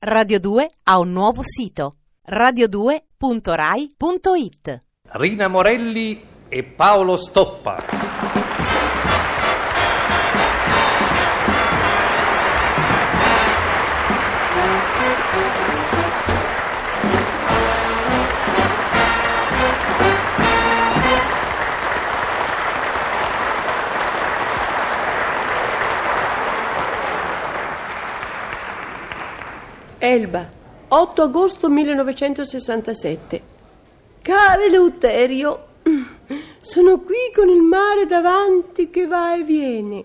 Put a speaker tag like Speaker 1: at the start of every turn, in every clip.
Speaker 1: Radio 2 ha un nuovo sito radio2.rai.it
Speaker 2: Rina Morelli e Paolo Stoppa.
Speaker 3: Elba, 8 agosto 1967. Caro Eleuterio, sono qui con il mare davanti che va e viene.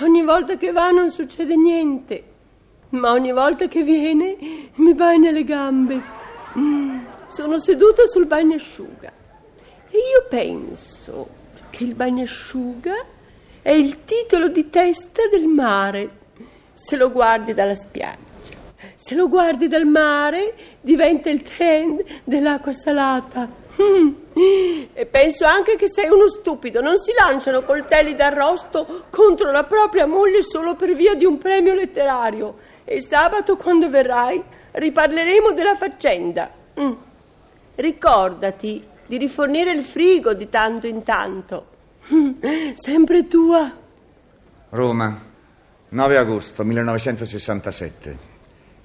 Speaker 3: Ogni volta che va non succede niente, ma ogni volta che viene mi bagna le gambe. Sono seduta sul bagnasciuga e io penso che il bagnasciuga è il titolo di testa del mare se lo guardi dalla spiaggia. Se lo guardi dal mare, diventa il trend dell'acqua salata. Mm. E penso anche che sei uno stupido. Non si lanciano coltelli d'arrosto contro la propria moglie solo per via di un premio letterario. E sabato, quando verrai, riparleremo della faccenda. Mm. Ricordati di rifornire il frigo di tanto in tanto. Mm. Sempre tua.
Speaker 4: Roma, 9 agosto 1967.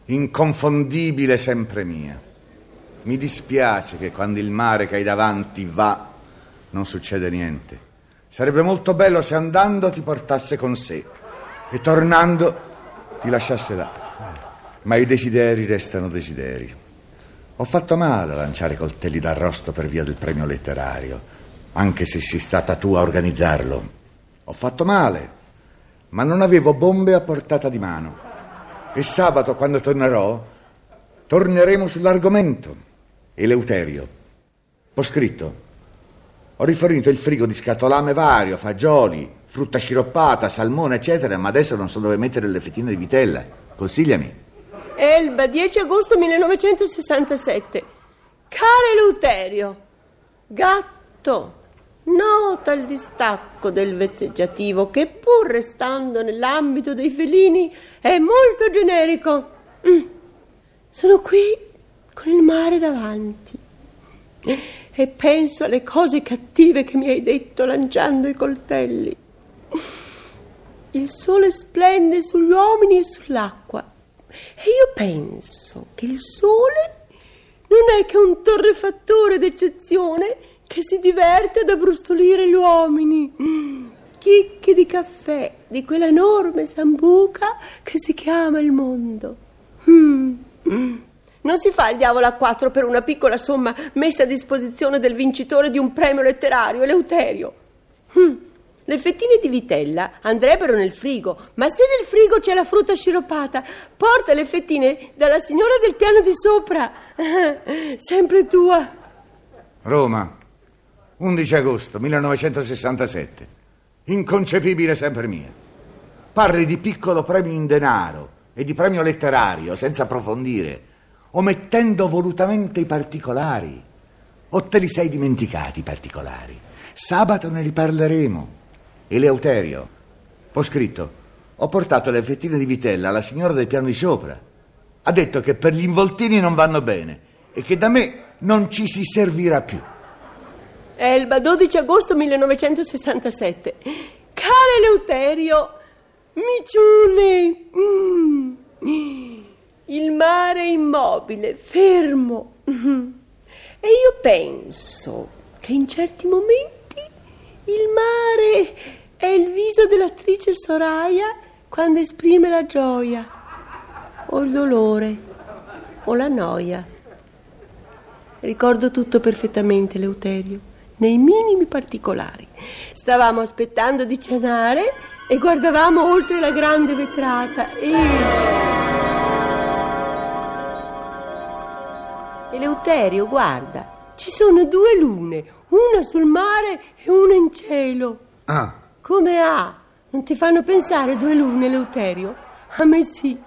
Speaker 4: Inconfondibile sempre mia. Mi dispiace che quando il mare che hai davanti va, non succede niente. Sarebbe molto bello se andando ti portasse con sé e tornando ti lasciasse là. Ma i desideri restano desideri. Ho fatto male a lanciare coltelli d'arrosto per via del premio letterario, anche se sei stata tu a organizzarlo. Ho fatto male, ma non avevo bombe a portata di mano. E sabato, quando tornerò, torneremo sull'argomento. Eleuterio. Ho scritto. Ho rifornito il frigo di scatolame vario, fagioli, frutta sciroppata, salmone, eccetera, ma adesso non so dove mettere le fettine di vitella. Consigliami.
Speaker 3: Elba, 10 agosto 1967. Caro Eleuterio, gatto, nota il distacco del vezzeggiativo che pur restando nell'ambito dei felini è molto generico. Mm. Sono qui con il mare davanti e penso alle cose cattive che mi hai detto lanciando i coltelli. Il sole splende sugli uomini e sull'acqua e io penso che il sole non è che un torrefattore d'eccezione che si diverte ad abbrustolire gli uomini. Chicchi di caffè di quella enorme sambuca che si chiama il mondo. Mm. Non si fa il diavolo a quattro per una piccola somma messa a disposizione del vincitore di un premio letterario, Eleuterio. Mm. Le fettine di vitella andrebbero nel frigo, ma se nel frigo c'è la frutta sciroppata, porta le fettine dalla signora del piano di sopra. Sempre tua.
Speaker 4: Roma, 11 agosto 1967. Inconcepibile sempre mia. Parli di piccolo premio in denaro e di premio letterario senza approfondire, omettendo volutamente i particolari. O te li sei dimenticati i particolari? Sabato ne riparleremo. Eleuterio, ho scritto, ho portato le fettine di vitella alla signora del piano di sopra. Ha detto che per gli involtini non vanno bene e che da me non ci si servirà più.
Speaker 3: Elba, 12 agosto 1967. Caro Eleuterio, miciune, mm. il mare è immobile, fermo. Mm. E io penso che in certi momenti il mare è il viso dell'attrice Soraya quando esprime la gioia, o il dolore, o la noia. Ricordo tutto perfettamente, Eleuterio nei minimi particolari. Stavamo aspettando di cenare e guardavamo oltre la grande vetrata e... Eleuterio, guarda, ci sono due lune, una sul mare e una in cielo.
Speaker 4: Ah.
Speaker 3: Come ha? Non ti fanno pensare due lune, Eleuterio? A me sì.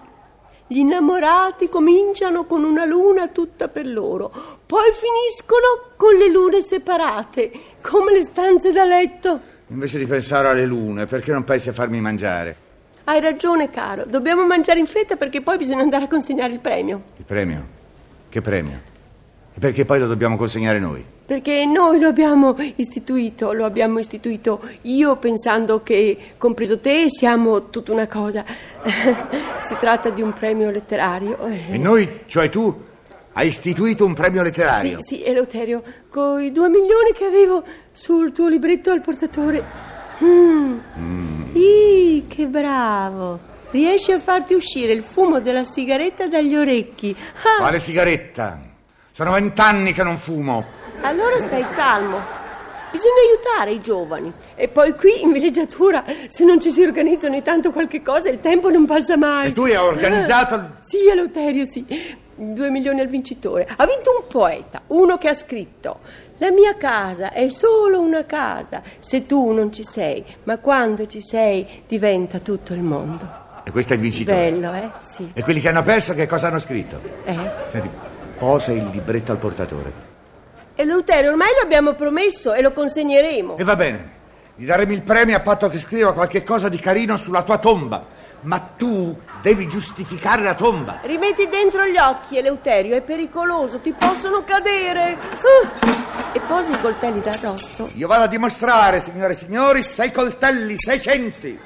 Speaker 3: Gli innamorati cominciano con una luna tutta per loro, poi finiscono con le lune separate, come le stanze da letto.
Speaker 4: Invece di pensare alle lune, perché non pensi a farmi mangiare?
Speaker 3: Hai ragione, caro. Dobbiamo mangiare in fretta perché poi bisogna andare a consegnare il premio.
Speaker 4: Il premio? Che premio? E perché poi lo dobbiamo consegnare noi?
Speaker 3: Perché noi lo abbiamo istituito, lo abbiamo istituito io pensando che, compreso te, siamo tutta una cosa. si tratta di un premio letterario.
Speaker 4: E noi, cioè tu, hai istituito un premio letterario?
Speaker 3: Sì, sì, Eleuterio, con i due milioni che avevo sul tuo libretto al portatore. Mm. Mm. Ih, che bravo! Riesci a farti uscire il fumo della sigaretta dagli orecchi.
Speaker 4: Ah. Quale sigaretta? Sono vent'anni che non fumo.
Speaker 3: Allora stai calmo. Bisogna aiutare i giovani. E poi qui in villeggiatura, se non ci si organizza ogni tanto qualche cosa, il tempo non passa mai.
Speaker 4: E tu hai organizzato.
Speaker 3: Ah, sì, Eleuterio, sì. Due milioni al vincitore. Ha vinto un poeta, uno che ha scritto. La mia casa è solo una casa se tu non ci sei, ma quando ci sei diventa tutto il mondo.
Speaker 4: E questo è il vincitore.
Speaker 3: Bello, eh? Sì.
Speaker 4: E quelli che hanno perso che cosa hanno scritto?
Speaker 3: Eh?
Speaker 4: Senti, posa il libretto al portatore.
Speaker 3: E Luterio, ormai lo abbiamo promesso e lo consegneremo.
Speaker 4: E va bene. Gli daremo il premio a patto che scriva qualche cosa di carino sulla tua tomba. Ma tu devi giustificare la tomba.
Speaker 3: Rimetti dentro gli occhi, Eleuterio, è pericoloso, ti possono cadere. Uh! E posi i coltelli da addosso.
Speaker 4: Io vado a dimostrare, signore e signori, sei coltelli, sei centi.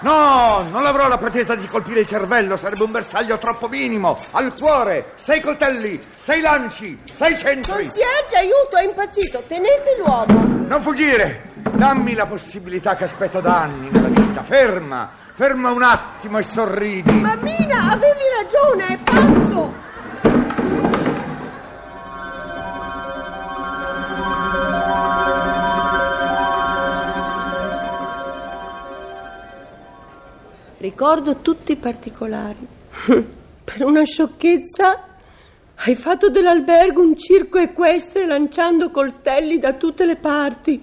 Speaker 4: No, non avrò la pretesa di colpire il cervello, sarebbe un bersaglio troppo minimo. Al cuore, sei coltelli, sei lanci, sei centri.
Speaker 3: Concierge, aiuto, è impazzito, tenete l'uomo.
Speaker 4: Non fuggire, dammi la possibilità che aspetto da anni nella vita. Ferma, Ferma un attimo e sorridi.
Speaker 3: Mammina, avevi ragione, è pazzo. Ricordo tutti i particolari. per una sciocchezza hai fatto dell'albergo un circo equestre lanciando coltelli da tutte le parti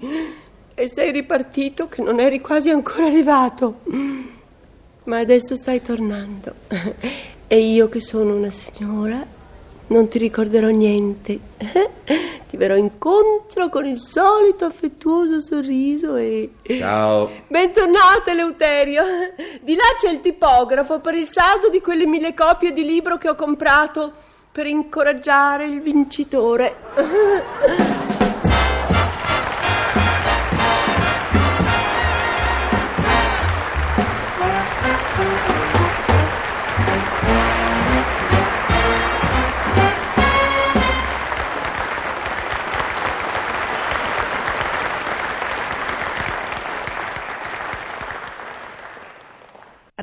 Speaker 3: e sei ripartito che non eri quasi ancora arrivato. Ma adesso stai tornando. E io che sono una signora non ti ricorderò niente. Ti verrò incontro con il solito affettuoso sorriso e...
Speaker 4: Ciao.
Speaker 3: Bentornata, Eleuterio. Di là c'è il tipografo per il saldo di quelle mille copie di libro che ho comprato per incoraggiare il vincitore.